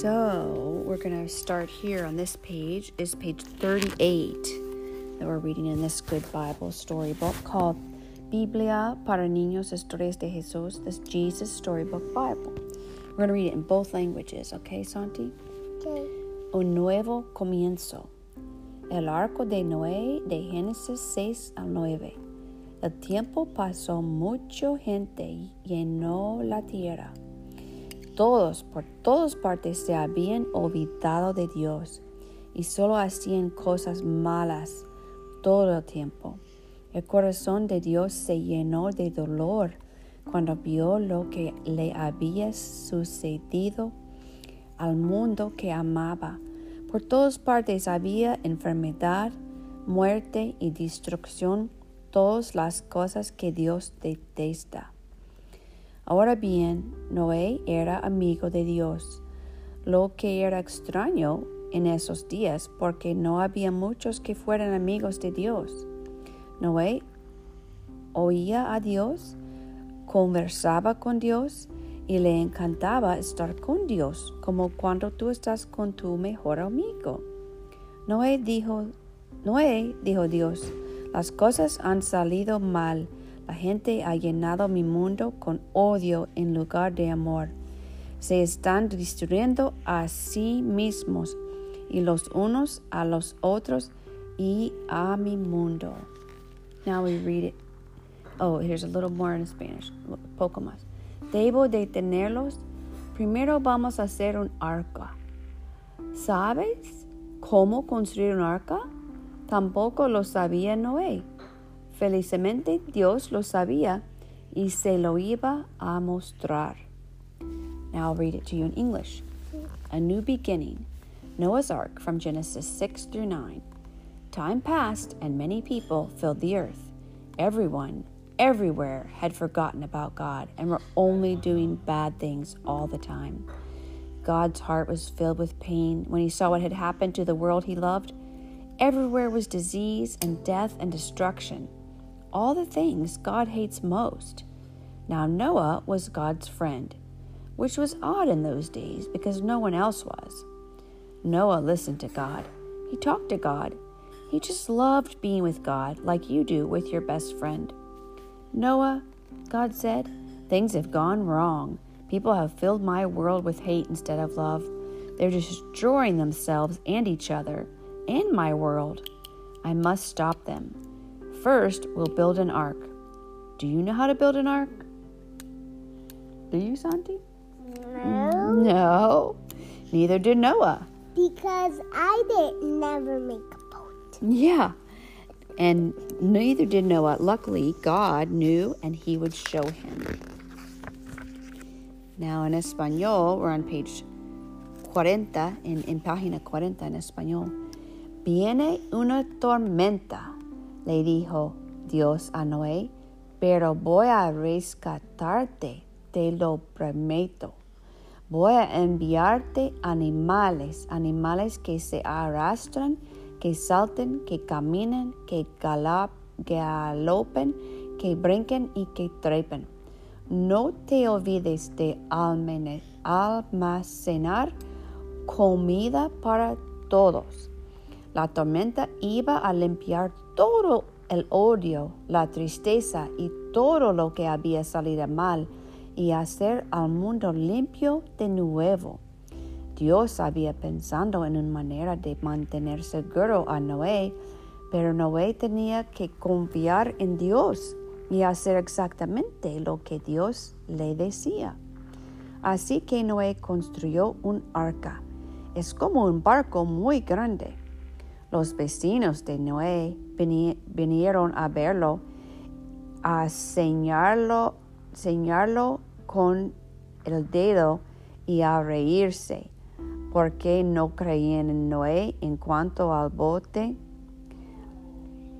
So we're going to start here on this page, is page 38 that we're reading in this good Bible storybook called Biblia para Niños Historias de Jesús, this Jesus Storybook Bible. We're going to read it in both languages, okay, Santi? Okay. Un nuevo comienzo. El arco de Noé de Génesis 6 al 9. El tiempo pasó, mucha gente llenó la tierra. Todos por todas partes se habían olvidado de Dios y solo hacían cosas malas todo el tiempo. El corazón de Dios se llenó de dolor cuando vio lo que le había sucedido al mundo que amaba. Por todas partes había enfermedad, muerte y destrucción, todas las cosas que Dios detesta. Ahora bien, Noé era amigo de Dios, lo que era extraño en esos días porque no había muchos que fueran amigos de Dios. Noé oía a Dios, conversaba con Dios y le encantaba estar con Dios, como cuando tú estás con tu mejor amigo. Noé dijo, Noé, dijo Dios, las cosas han salido mal la gente ha llenado mi mundo con odio en lugar de amor. Se están destruyendo a sí mismos y los unos a los otros y a mi mundo. Now we read it. Oh, here's a little more in Spanish. Poco más. Debo detenerlos. Primero vamos a hacer un arca. ¿Sabes cómo construir un arca? Tampoco lo sabía Noé. Felizmente Dios lo sabía y se lo iba a mostrar. Now I'll read it to you in English. A new beginning. Noah's Ark from Genesis 6 through 9. Time passed and many people filled the earth. Everyone, everywhere had forgotten about God and were only doing bad things all the time. God's heart was filled with pain when he saw what had happened to the world he loved. Everywhere was disease and death and destruction all the things God hates most. Now, Noah was God's friend, which was odd in those days because no one else was. Noah listened to God. He talked to God. He just loved being with God like you do with your best friend. Noah, God said, things have gone wrong. People have filled my world with hate instead of love. They're destroying themselves and each other and my world. I must stop them. First, we'll build an ark. Do you know how to build an ark? Do you, Santi? No. No. Neither did Noah. Because I didn't never make a boat. Yeah. And neither did Noah. Luckily, God knew and he would show him. Now, in Espanol, we're on page 40, en, en página 40 en español. Viene una tormenta le dijo Dios a Noé, pero voy a rescatarte, te lo prometo. Voy a enviarte animales, animales que se arrastran, que salten, que caminen, que galopen, que brinquen y que trepen. No te olvides de almacenar comida para todos. La tormenta iba a limpiar todo el odio, la tristeza y todo lo que había salido mal y hacer al mundo limpio de nuevo. Dios había pensado en una manera de mantener seguro a Noé, pero Noé tenía que confiar en Dios y hacer exactamente lo que Dios le decía. Así que Noé construyó un arca. Es como un barco muy grande los vecinos de Noé vinieron a verlo, a señalarlo, señalarlo con el dedo y a reírse, porque no creían en Noé en cuanto al bote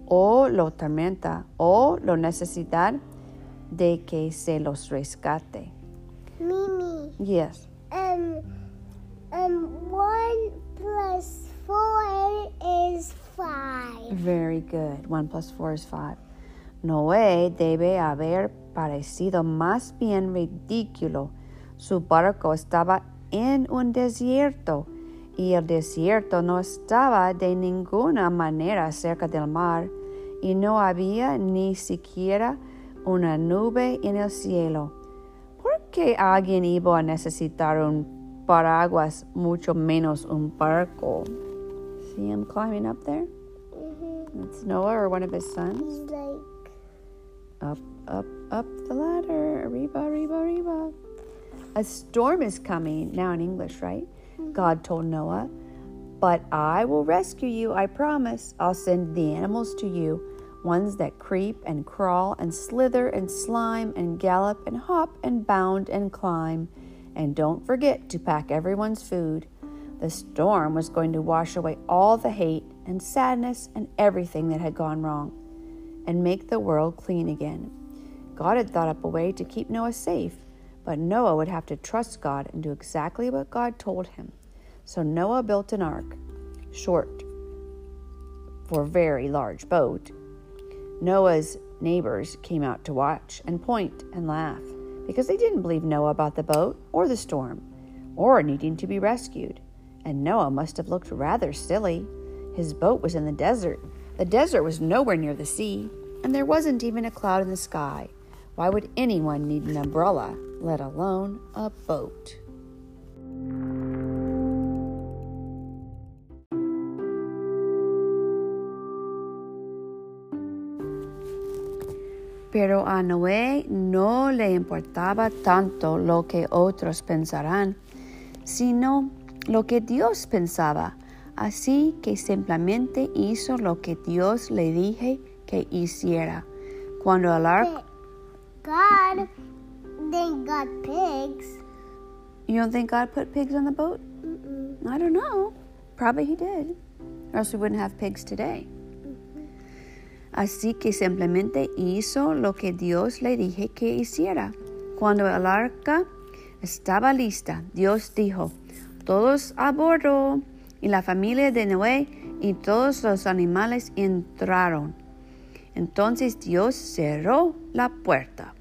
o la tormenta o la necesidad de que se los rescate. Mimi. Yes. Um, um, one plus four is five. Very good. One plus four is five. Noé debe haber parecido más bien ridículo. Su barco estaba en un desierto, y el desierto no estaba de ninguna manera cerca del mar, y no había ni siquiera una nube en el cielo. ¿Por qué alguien iba a necesitar un paraguas, mucho menos un barco? See him climbing up there? Mm-hmm. It's Noah or one of his sons. Like, Up, up, up the ladder. Arriba, arriba, arriba. A storm is coming. Now in English, right? Mm-hmm. God told Noah, But I will rescue you, I promise. I'll send the animals to you ones that creep and crawl and slither and slime and gallop and hop and bound and climb. And don't forget to pack everyone's food. The storm was going to wash away all the hate and sadness and everything that had gone wrong and make the world clean again. God had thought up a way to keep Noah safe, but Noah would have to trust God and do exactly what God told him. So Noah built an ark, short for very large boat. Noah's neighbors came out to watch and point and laugh because they didn't believe Noah about the boat or the storm or needing to be rescued. And Noah must have looked rather silly. His boat was in the desert. The desert was nowhere near the sea, and there wasn't even a cloud in the sky. Why would anyone need an umbrella, let alone a boat? Pero a Noé no le importaba tanto lo que otros pensarán, sino lo que Dios pensaba. Así que simplemente hizo lo que Dios le dije que hiciera. Cuando el arco... God, then got pigs. You don't think God put pigs on the boat? Mm-mm. I don't know. Probably he did. Or else we wouldn't have pigs today. Así que simplemente hizo lo que Dios le dije que hiciera. Cuando el arca estaba lista, Dios dijo, todos a bordo. Y la familia de Noé y todos los animales entraron. Entonces Dios cerró la puerta.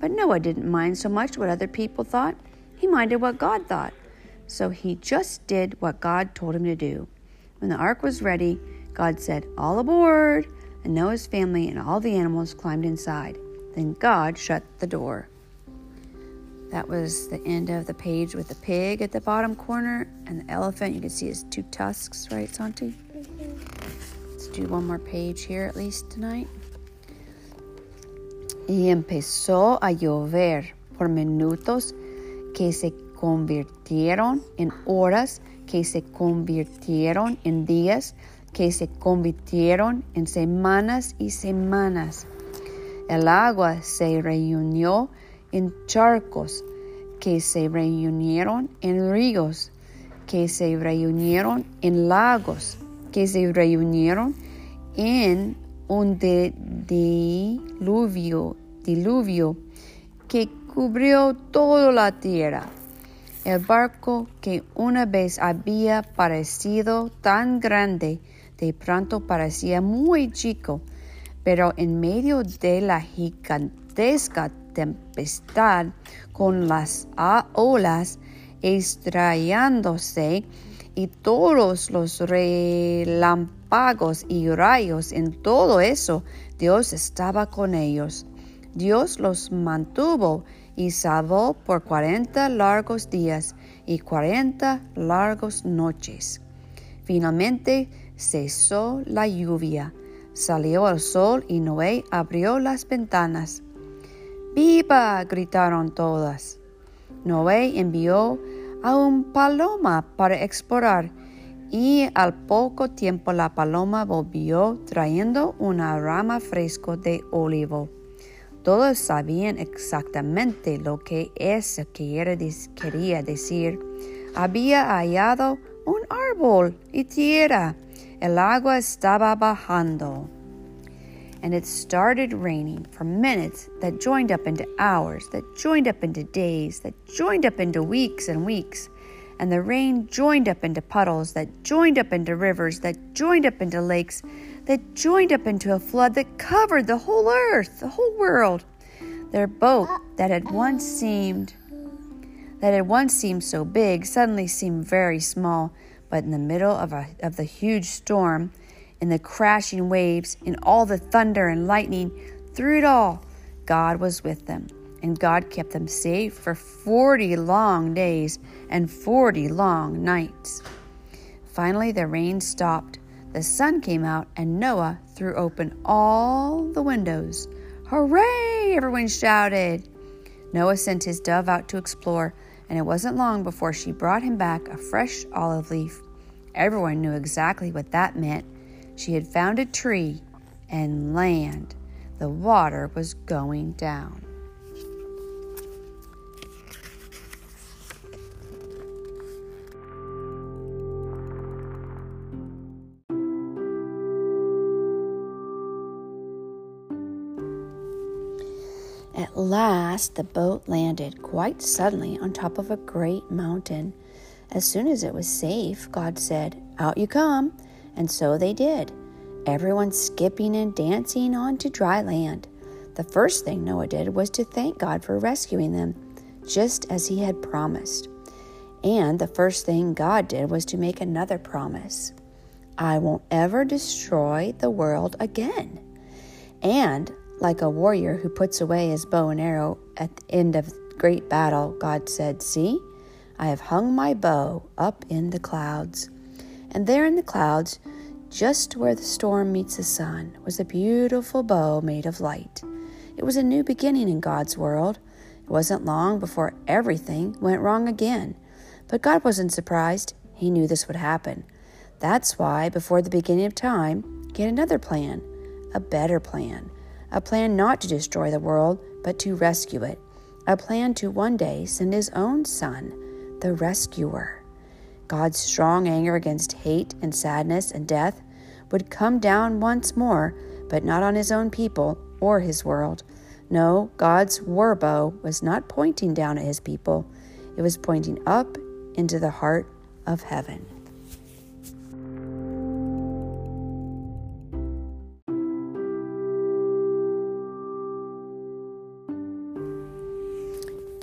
But Noah didn't mind so much what other people thought. He minded what God thought. So he just did what God told him to do. When the ark was ready, God said, All aboard! And Noah's family and all the animals climbed inside. Then God shut the door. That was the end of the page with the pig at the bottom corner and the elephant. You can see his two tusks, right, Santi? Let's do one more page here at least tonight. Y empezó a llover por minutos que se convirtieron en horas, que se convirtieron en días, que se convirtieron en semanas y semanas. El agua se reunió en charcos, que se reunieron en ríos, que se reunieron en lagos, que se reunieron en un diluvio, diluvio que cubrió toda la tierra. El barco que una vez había parecido tan grande, de pronto parecía muy chico, pero en medio de la gigantesca tempestad, con las olas estrellándose y todos los relámpagos y rayos en todo eso, Dios estaba con ellos. Dios los mantuvo y salvó por cuarenta largos días y cuarenta largos noches. Finalmente cesó la lluvia, salió el sol y Noé abrió las ventanas. ¡Viva! gritaron todas. Noé envió a un paloma para explorar y al poco tiempo la paloma volvió trayendo una rama fresco de olivo. Todos sabían exactamente lo que dec- quería decir. Había hallado un árbol y tierra. El agua estaba bajando. And it started raining for minutes that joined up into hours, that joined up into days, that joined up into weeks and weeks. And the rain joined up into puddles, that joined up into rivers, that joined up into lakes, that joined up into a flood that covered the whole earth, the whole world. Their boat that had once seemed that had once seemed so big suddenly seemed very small, but in the middle of, a, of the huge storm, in the crashing waves, in all the thunder and lightning, through it all, God was with them. And God kept them safe for 40 long days and 40 long nights. Finally, the rain stopped. The sun came out, and Noah threw open all the windows. Hooray! Everyone shouted. Noah sent his dove out to explore, and it wasn't long before she brought him back a fresh olive leaf. Everyone knew exactly what that meant. She had found a tree and land. The water was going down. At last, the boat landed quite suddenly on top of a great mountain. As soon as it was safe, God said, Out you come. And so they did, everyone skipping and dancing on to dry land. The first thing Noah did was to thank God for rescuing them, just as he had promised. And the first thing God did was to make another promise I won't ever destroy the world again. And like a warrior who puts away his bow and arrow at the end of great battle, God said, See, I have hung my bow up in the clouds. And there in the clouds, just where the storm meets the sun, was a beautiful bow made of light. It was a new beginning in God's world. It wasn't long before everything went wrong again. But God wasn't surprised. He knew this would happen. That's why, before the beginning of time, he had another plan, a better plan a plan not to destroy the world, but to rescue it, a plan to one day send his own son, the rescuer. God's strong anger against hate and sadness and death would come down once more, but not on his own people or his world. No, God's war bow was not pointing down at his people, it was pointing up into the heart of heaven.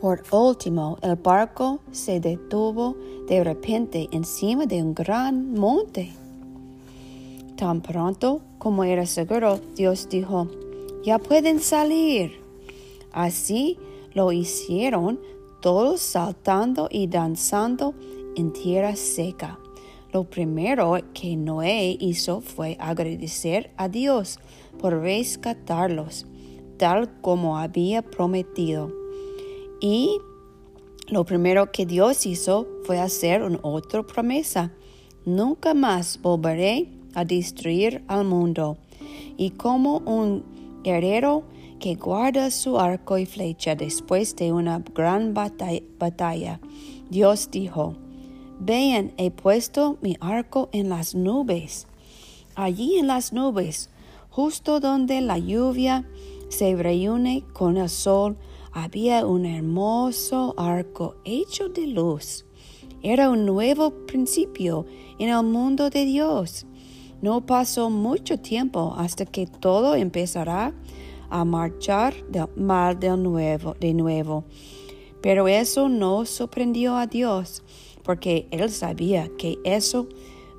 Por último, el barco se detuvo de repente encima de un gran monte. Tan pronto como era seguro, Dios dijo, ya pueden salir. Así lo hicieron todos saltando y danzando en tierra seca. Lo primero que Noé hizo fue agradecer a Dios por rescatarlos, tal como había prometido. Y lo primero que Dios hizo fue hacer otra promesa. Nunca más volveré a destruir al mundo. Y como un guerrero que guarda su arco y flecha después de una gran batalla, Dios dijo, Vean, he puesto mi arco en las nubes. Allí en las nubes, justo donde la lluvia se reúne con el sol, había un hermoso arco hecho de luz. Era un nuevo principio en el mundo de Dios. No pasó mucho tiempo hasta que todo empezará a marchar mal de nuevo, de nuevo. Pero eso no sorprendió a Dios, porque Él sabía que eso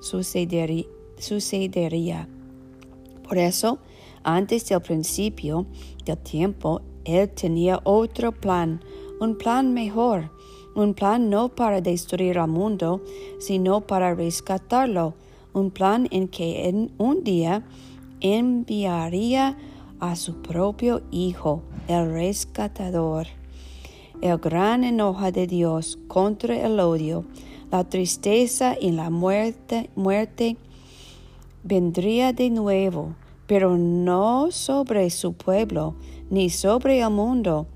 sucedería. sucedería. Por eso, antes del principio del tiempo, él tenía otro plan, un plan mejor, un plan no para destruir al mundo, sino para rescatarlo, un plan en que en un día enviaría a su propio Hijo, el rescatador. El gran enojo de Dios contra el odio, la tristeza y la muerte, muerte vendría de nuevo, pero no sobre su pueblo, ni sobre el mundo.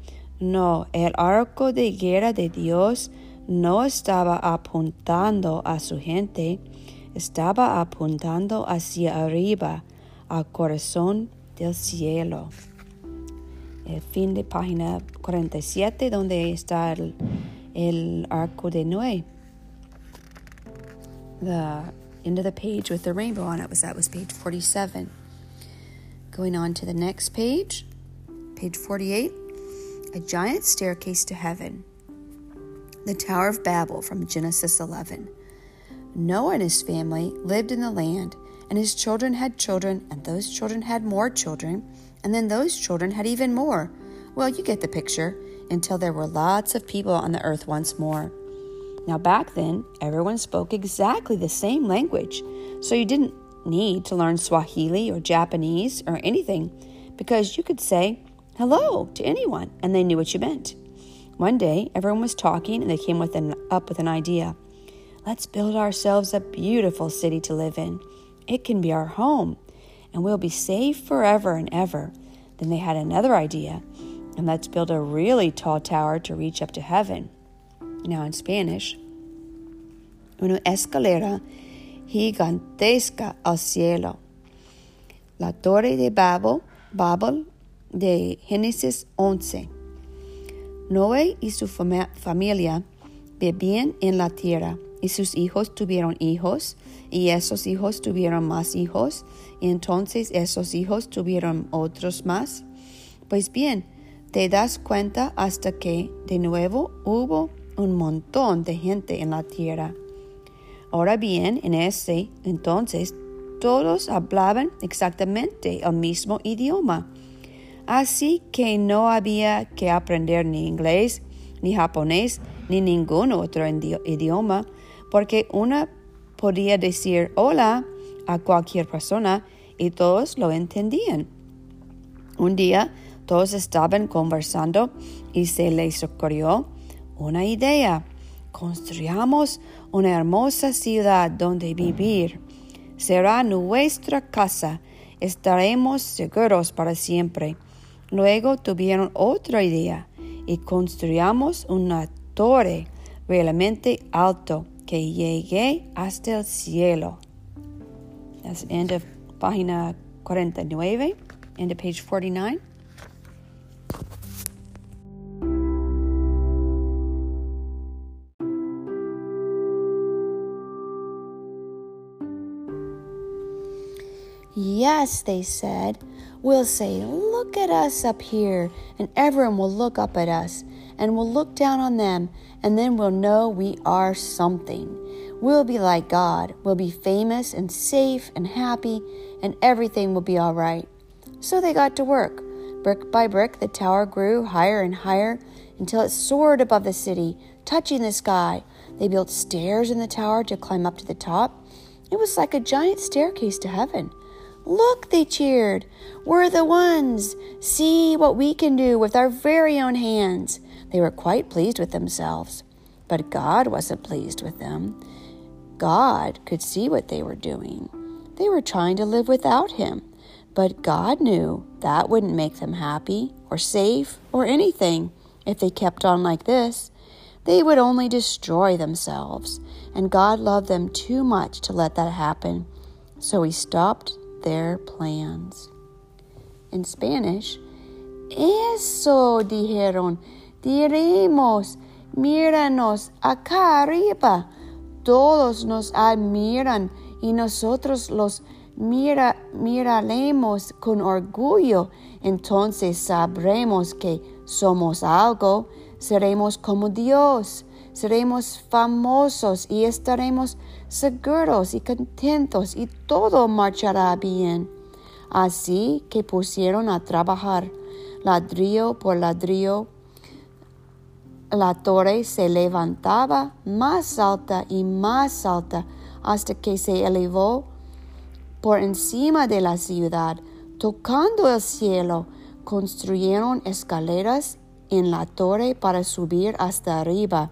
No, el arco de guerra de Dios no estaba apuntando a su gente, estaba apuntando hacia arriba, al corazón del cielo. El fin de página 47, donde está el, el arco de Noé. The end of the page with the rainbow on it was that was page 47. Going on to the next page. Page 48 A Giant Staircase to Heaven. The Tower of Babel from Genesis 11. Noah and his family lived in the land, and his children had children, and those children had more children, and then those children had even more. Well, you get the picture, until there were lots of people on the earth once more. Now, back then, everyone spoke exactly the same language, so you didn't need to learn Swahili or Japanese or anything, because you could say hello to anyone and they knew what you meant. One day, everyone was talking and they came with an, up with an idea. Let's build ourselves a beautiful city to live in. It can be our home, and we'll be safe forever and ever. Then they had another idea, and let's build a really tall tower to reach up to heaven. Now, in Spanish, una escalera gigantesca al cielo. La torre de Babel, Babel de Génesis 11. Noé y su familia vivían en la tierra y sus hijos tuvieron hijos y esos hijos tuvieron más hijos y entonces esos hijos tuvieron otros más. Pues bien, te das cuenta hasta que de nuevo hubo un montón de gente en la tierra. Ahora bien, en ese entonces todos hablaban exactamente el mismo idioma Así que no había que aprender ni inglés, ni japonés, ni ningún otro idioma, porque una podía decir hola a cualquier persona y todos lo entendían. Un día todos estaban conversando y se les ocurrió una idea. Construyamos una hermosa ciudad donde vivir. Será nuestra casa. Estaremos seguros para siempre. Luego tuvieron otra idea y construyamos una torre realmente alto que llegue hasta el cielo. That's end of página 49, end of page 49. Yes, they said. We'll say, Look at us up here, and everyone will look up at us, and we'll look down on them, and then we'll know we are something. We'll be like God. We'll be famous and safe and happy, and everything will be all right. So they got to work. Brick by brick, the tower grew higher and higher until it soared above the city, touching the sky. They built stairs in the tower to climb up to the top. It was like a giant staircase to heaven. Look, they cheered. We're the ones. See what we can do with our very own hands. They were quite pleased with themselves. But God wasn't pleased with them. God could see what they were doing. They were trying to live without Him. But God knew that wouldn't make them happy or safe or anything if they kept on like this. They would only destroy themselves, and God loved them too much to let that happen. So He stopped their plans. In Spanish, eso dijeron, diremos, míranos acá arriba. Todos nos admiran y nosotros los mira, miraremos con orgullo. Entonces sabremos que somos algo, seremos como Dios, seremos famosos y estaremos seguros y contentos y todo marchará bien. Así que pusieron a trabajar ladrillo por ladrillo. La torre se levantaba más alta y más alta hasta que se elevó por encima de la ciudad, tocando el cielo. Construyeron escaleras en la torre para subir hasta arriba.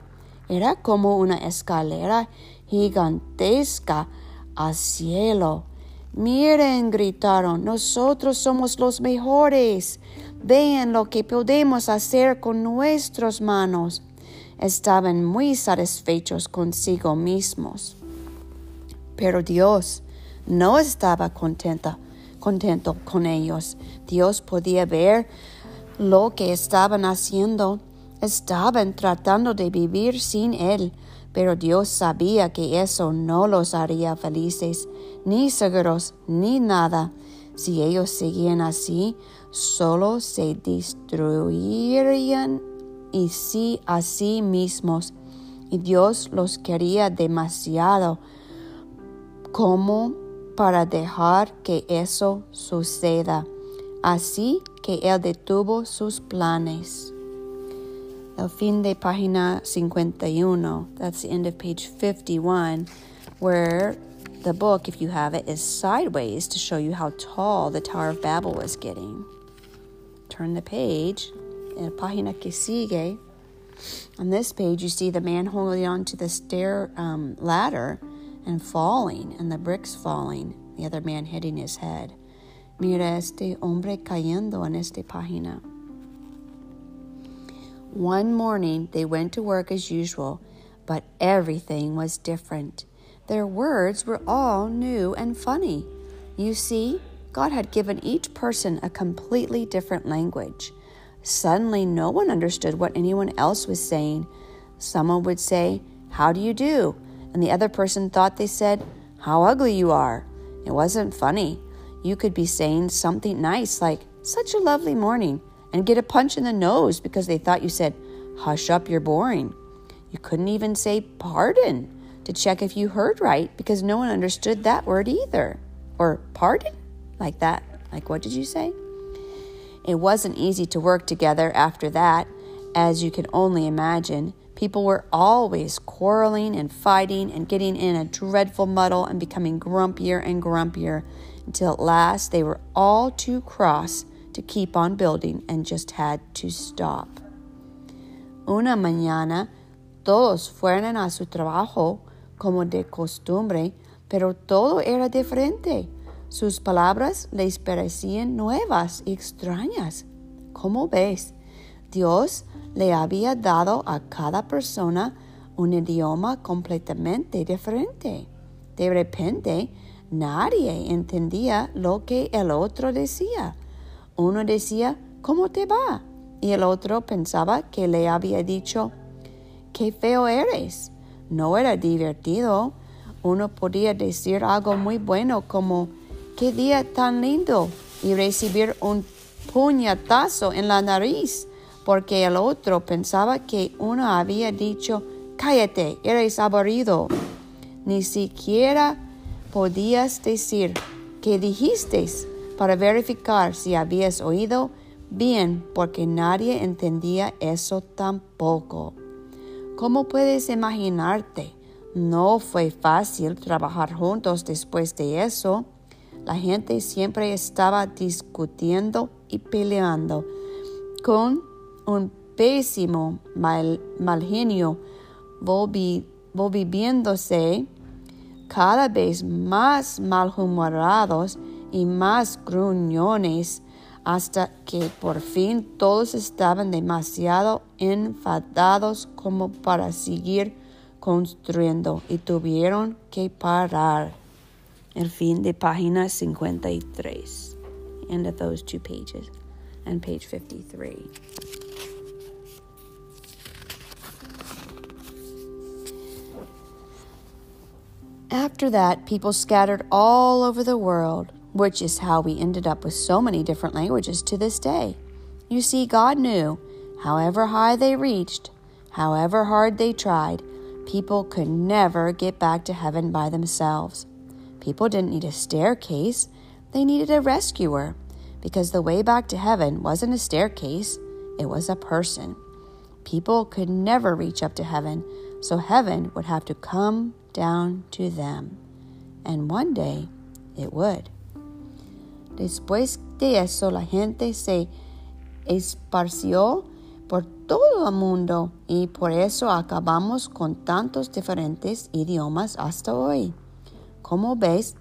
Era como una escalera gigantesca al cielo. Miren, gritaron, nosotros somos los mejores. Vean lo que podemos hacer con nuestras manos. Estaban muy satisfechos consigo mismos. Pero Dios no estaba contenta, contento con ellos. Dios podía ver lo que estaban haciendo. Estaban tratando de vivir sin Él, pero Dios sabía que eso no los haría felices, ni seguros, ni nada. Si ellos seguían así, solo se destruirían y sí a sí mismos. y Dios los quería demasiado como para dejar que eso suceda. Así que Él detuvo sus planes. El fin de página 51. That's the end of page 51, where the book, if you have it, is sideways to show you how tall the Tower of Babel was getting. Turn the page, en página que sigue. On this page, you see the man holding on to the stair um, ladder and falling, and the bricks falling, the other man hitting his head. Mira este hombre cayendo en esta página. One morning they went to work as usual, but everything was different. Their words were all new and funny. You see, God had given each person a completely different language. Suddenly, no one understood what anyone else was saying. Someone would say, How do you do? And the other person thought they said, How ugly you are. It wasn't funny. You could be saying something nice like, Such a lovely morning and get a punch in the nose because they thought you said, Hush up, you're boring. You couldn't even say pardon to check if you heard right because no one understood that word either. Or pardon? Like that. Like, what did you say? It wasn't easy to work together after that, as you can only imagine. People were always quarreling and fighting and getting in a dreadful muddle and becoming grumpier and grumpier until at last they were all too cross to keep on building and just had to stop. Una mañana, todos fueron a su trabajo como de costumbre, pero todo era diferente. Sus palabras les parecían nuevas y extrañas. ¿Cómo ves? Dios le había dado a cada persona un idioma completamente diferente. De repente, nadie entendía lo que el otro decía. Uno decía, ¿cómo te va? Y el otro pensaba que le había dicho, qué feo eres. No era divertido. Uno podía decir algo muy bueno como, qué día tan lindo y recibir un puñetazo en la nariz porque el otro pensaba que uno había dicho, cállate, eres aburrido. Ni siquiera podías decir, ¿qué dijiste? Para verificar si habías oído bien porque nadie entendía eso tampoco. ¿Cómo puedes imaginarte? No fue fácil trabajar juntos después de eso. La gente siempre estaba discutiendo y peleando con un pésimo mal, genio, volviéndose cada vez más malhumorados y más gruñones hasta que por fin todos estaban demasiado enfadados como para seguir construyendo y tuvieron que parar. El fin de página 53. End of those two pages. And page 53. After that, people scattered all over the world which is how we ended up with so many different languages to this day. You see, God knew, however high they reached, however hard they tried, people could never get back to heaven by themselves. People didn't need a staircase, they needed a rescuer, because the way back to heaven wasn't a staircase, it was a person. People could never reach up to heaven, so heaven would have to come down to them. And one day it would. Después de eso, la gente se esparció por todo el mundo y por eso acabamos con tantos diferentes idiomas hasta hoy. Como ves,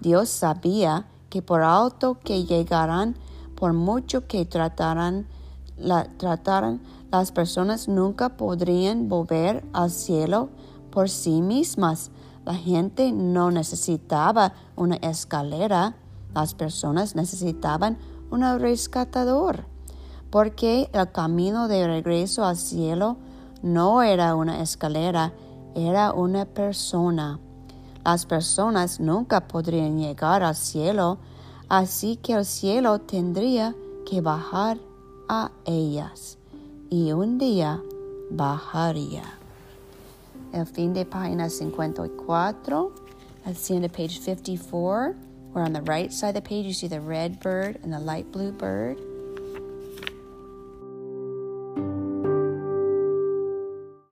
Dios sabía que por alto que llegaran, por mucho que trataran, la, trataran, las personas nunca podrían volver al cielo por sí mismas. La gente no necesitaba una escalera las personas necesitaban un rescatador, porque el camino de regreso al cielo no era una escalera, era una persona. Las personas nunca podrían llegar al cielo, así que el cielo tendría que bajar a ellas. Y un día bajaría. el fin de página 54. That's the end of page 54, where on the right side of the page you see the red bird and the light blue bird.